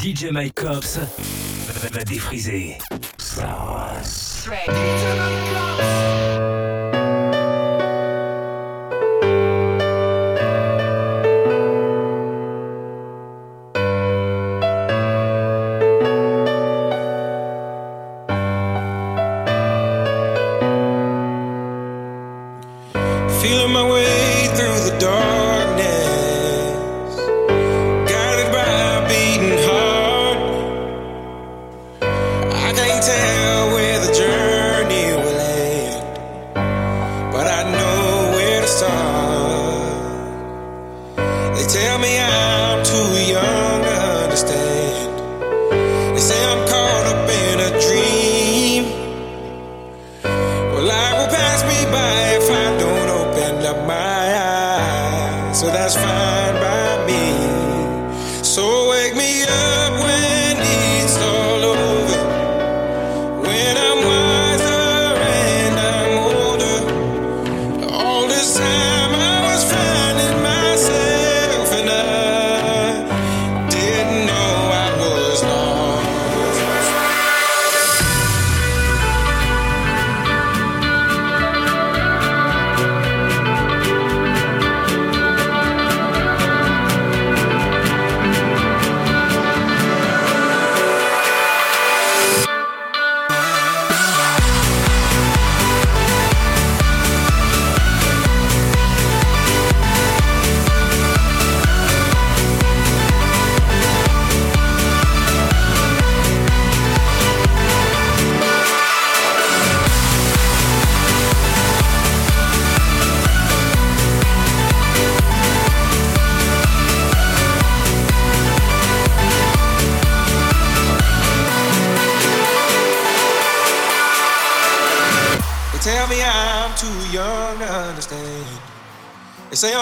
DJ Mike Cops va défriser.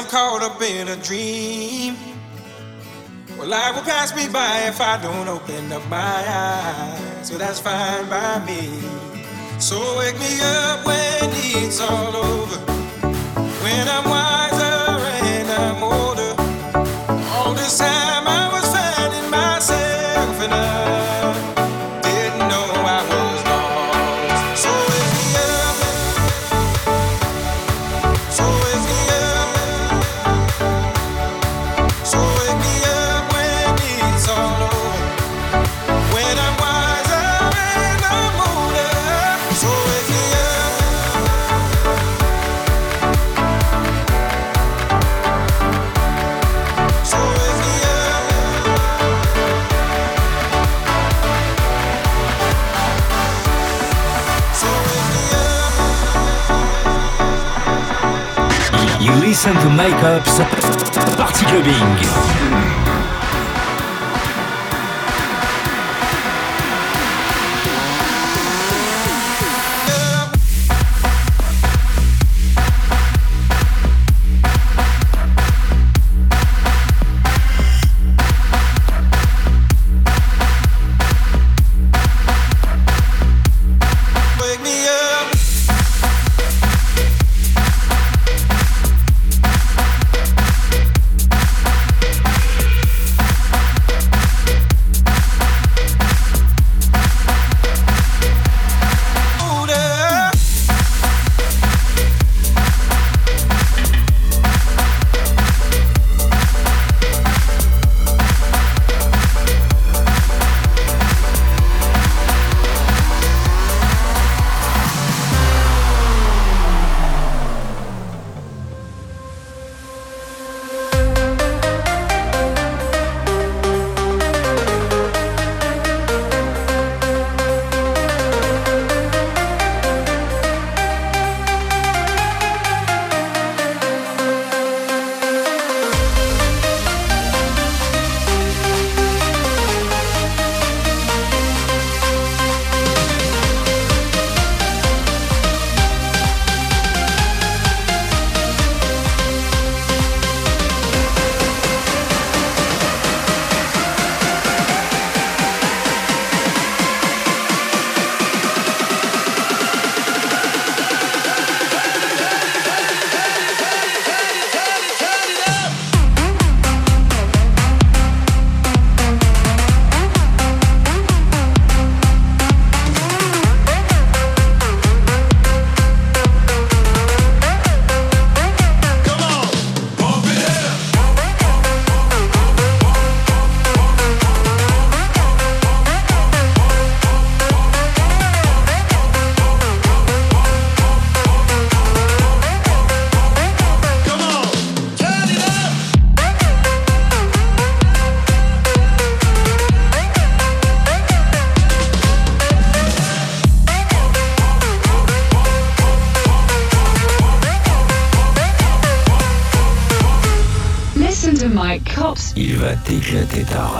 Caught up in a dream. Well, life will pass me by if I don't open up my eyes. So that's fine by me. So wake me up when it's all over. When I'm wiser and I'm older. All this time I was finding myself and I. listen to Makeups Party Clubbing. 也跌倒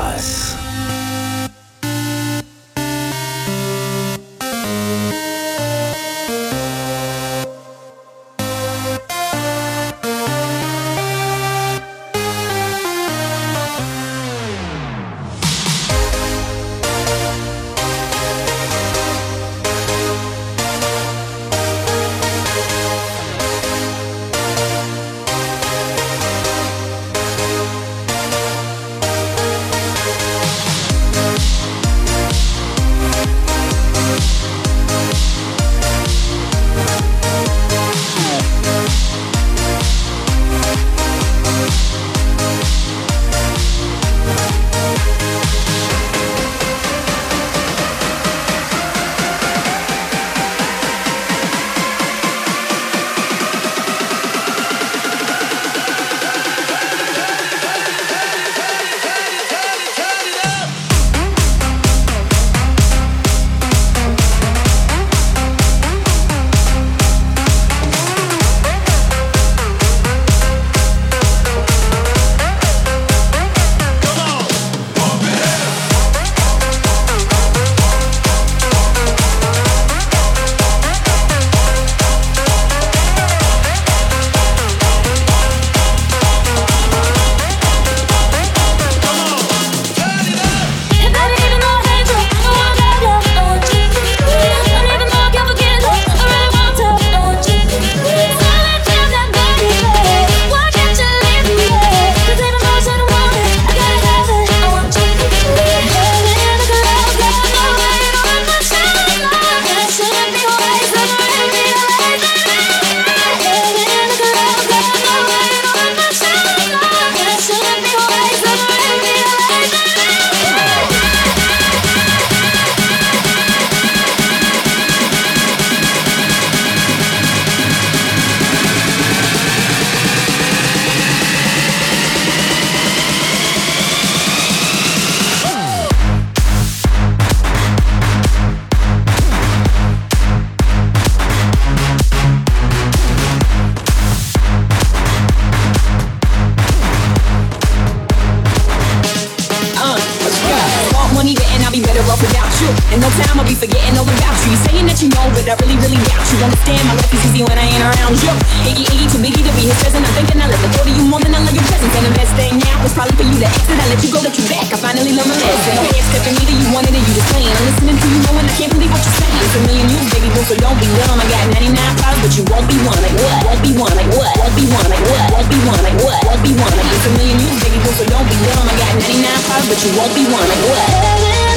off without you. And no time I'll be forgetting all about you. You saying that you know, but I really, really doubt you. Understand my life is easy when I ain't around you. Iggy, Iggy, too biggie to be his present. I'm thinking I love the thought of you more than I love your presence. And the best thing now was probably for you to exit. I let you go, let you back. I finally learned my lesson. No way accepting either you wanted or you just playing. I'm listening to you knowing I can't believe what you're saying. It's a million you, baby boo, so don't be dumb. I got 99 problems, but you won't be one. Like what? Won't be one. Like what? Won't be one. Like what? Won't be one. Like what? Won't be one. Like it's a million you, baby boo, so don't be dumb. I got 99 problems, but you won't be one. Like what?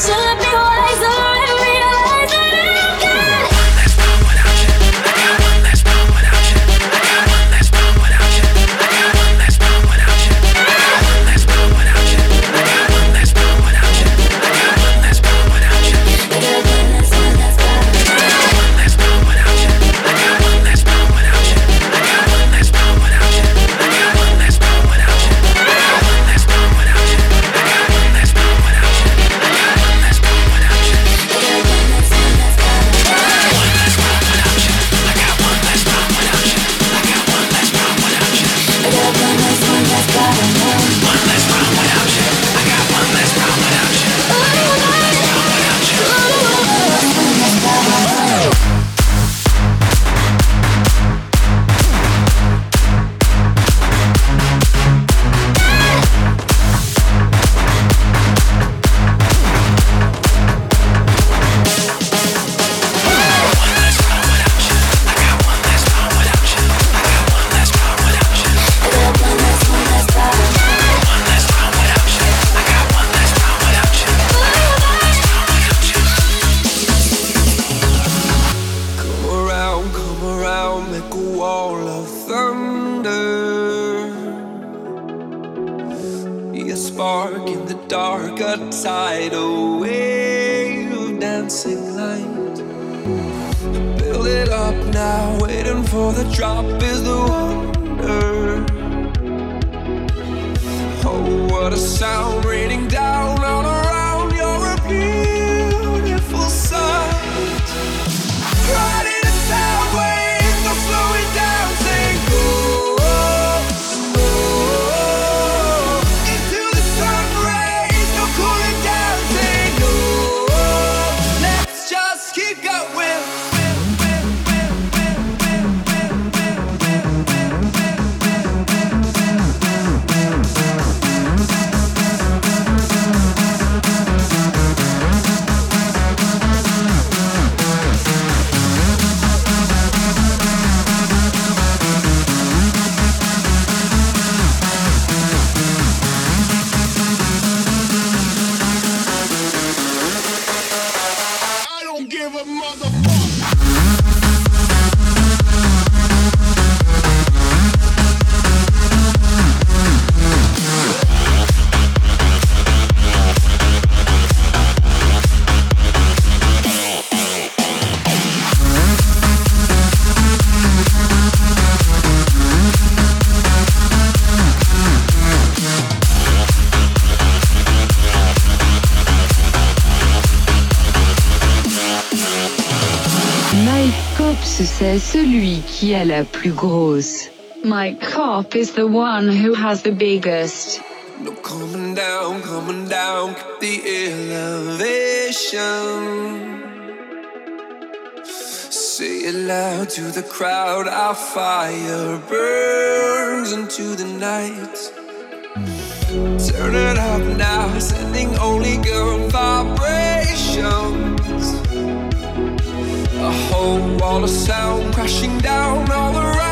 to be celui qui la plus grosse. My cop is the one who has the biggest. No coming down, coming down, the elevation. Say it loud to the crowd, our fire burns into the night. Turn it up now, sending only good vibrations. A whole wall of sound crashing down all around.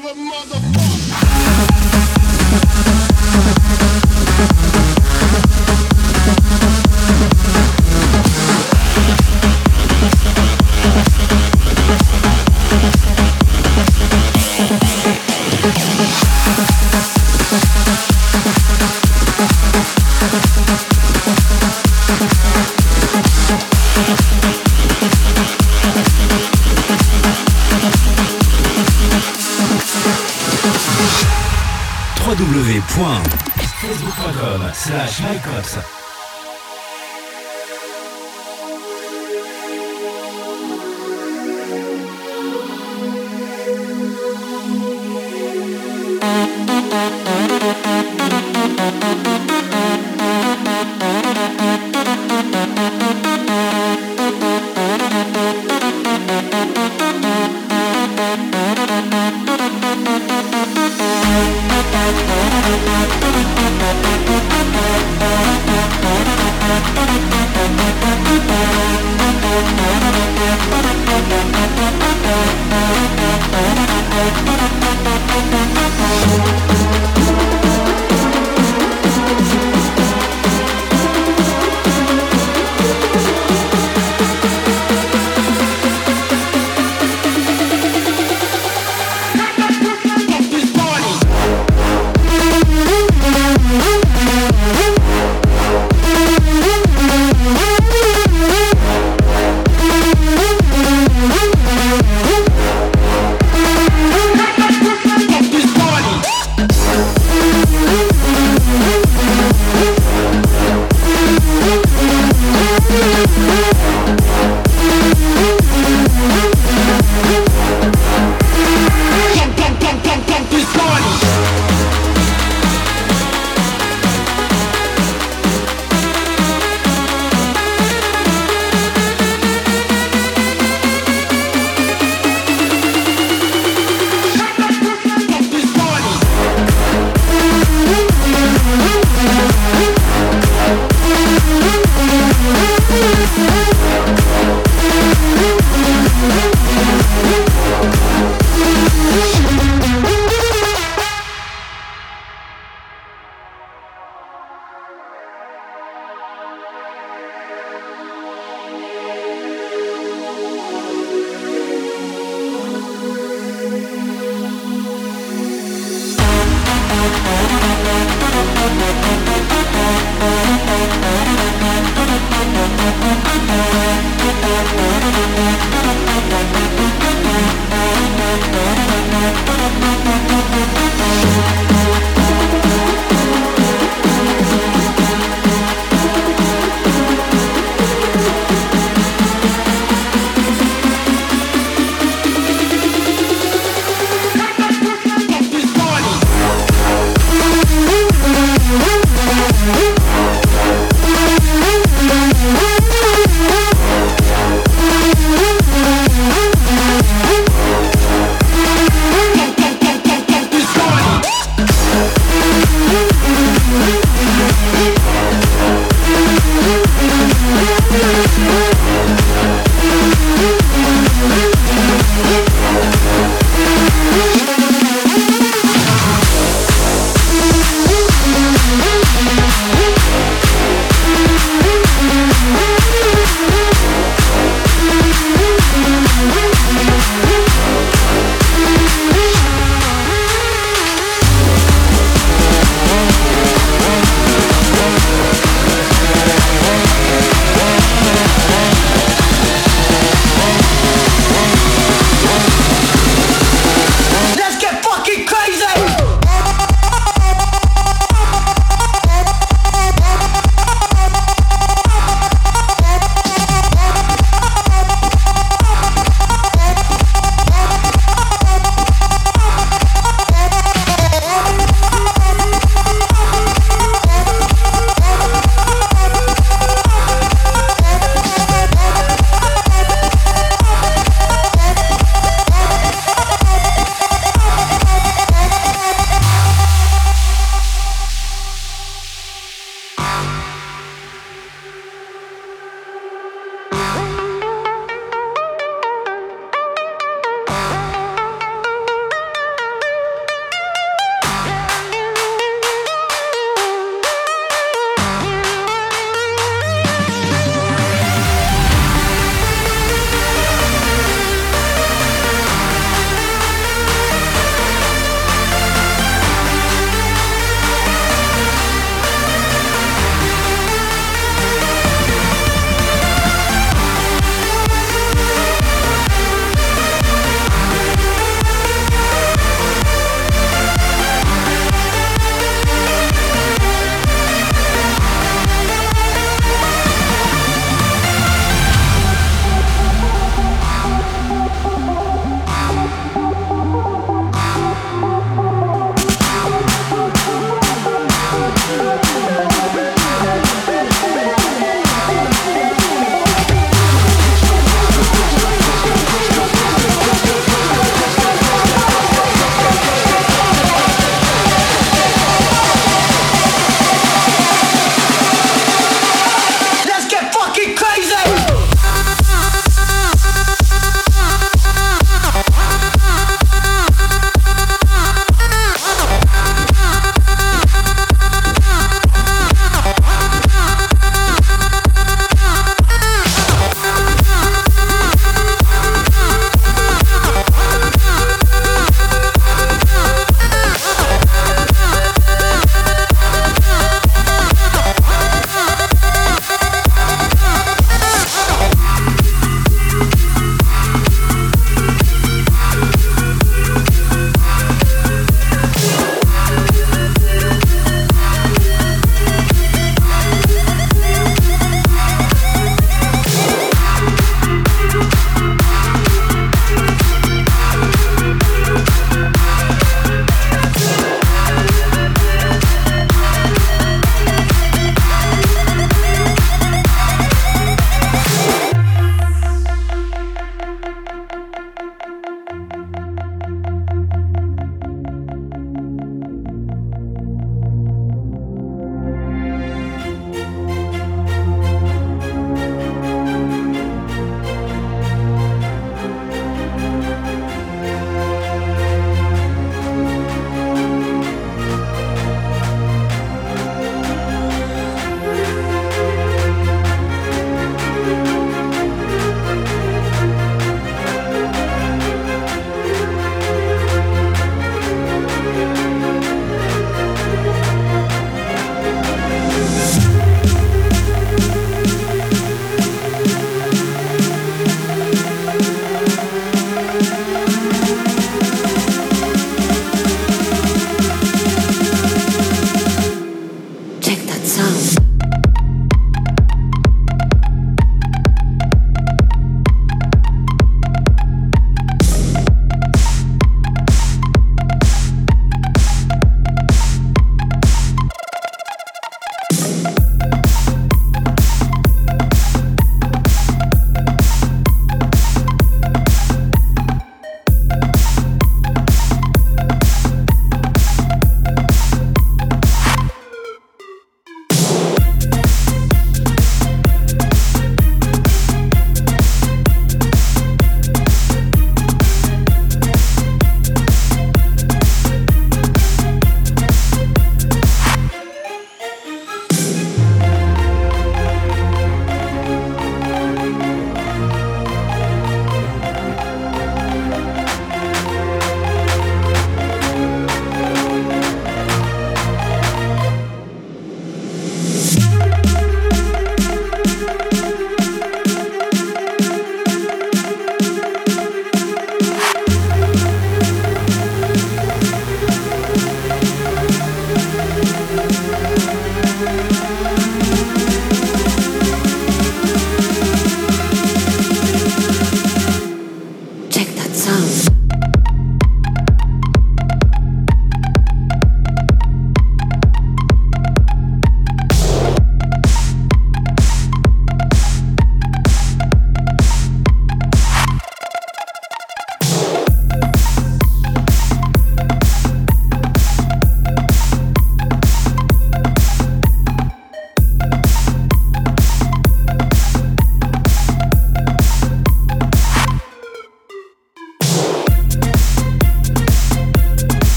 Give a motherfucker.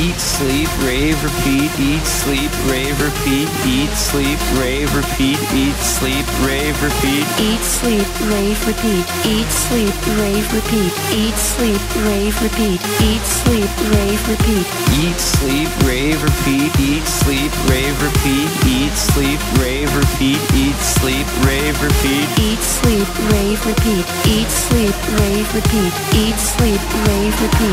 eat, sleep, rave, repeat, eat, sleep, rave, repeat, eat, sleep, rave, repeat, eat, sleep, rave, repeat. Eat, sleep, rave, repeat, eat, sleep, rave, repeat, eat, sleep, rave, repeat, eat, sleep, rave, repeat. Eat, sleep, rave, repeat, eat, sleep, rave, repeat, eat, sleep, rave, repeat, eat, sleep, rave, repeat. Eat, sleep, rave, repeat, eat, sleep, rave, repeat, eat, sleep, rave, repeat, eat, sleep, rave, repeat.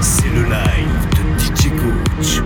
C'est le live de DJ Coach.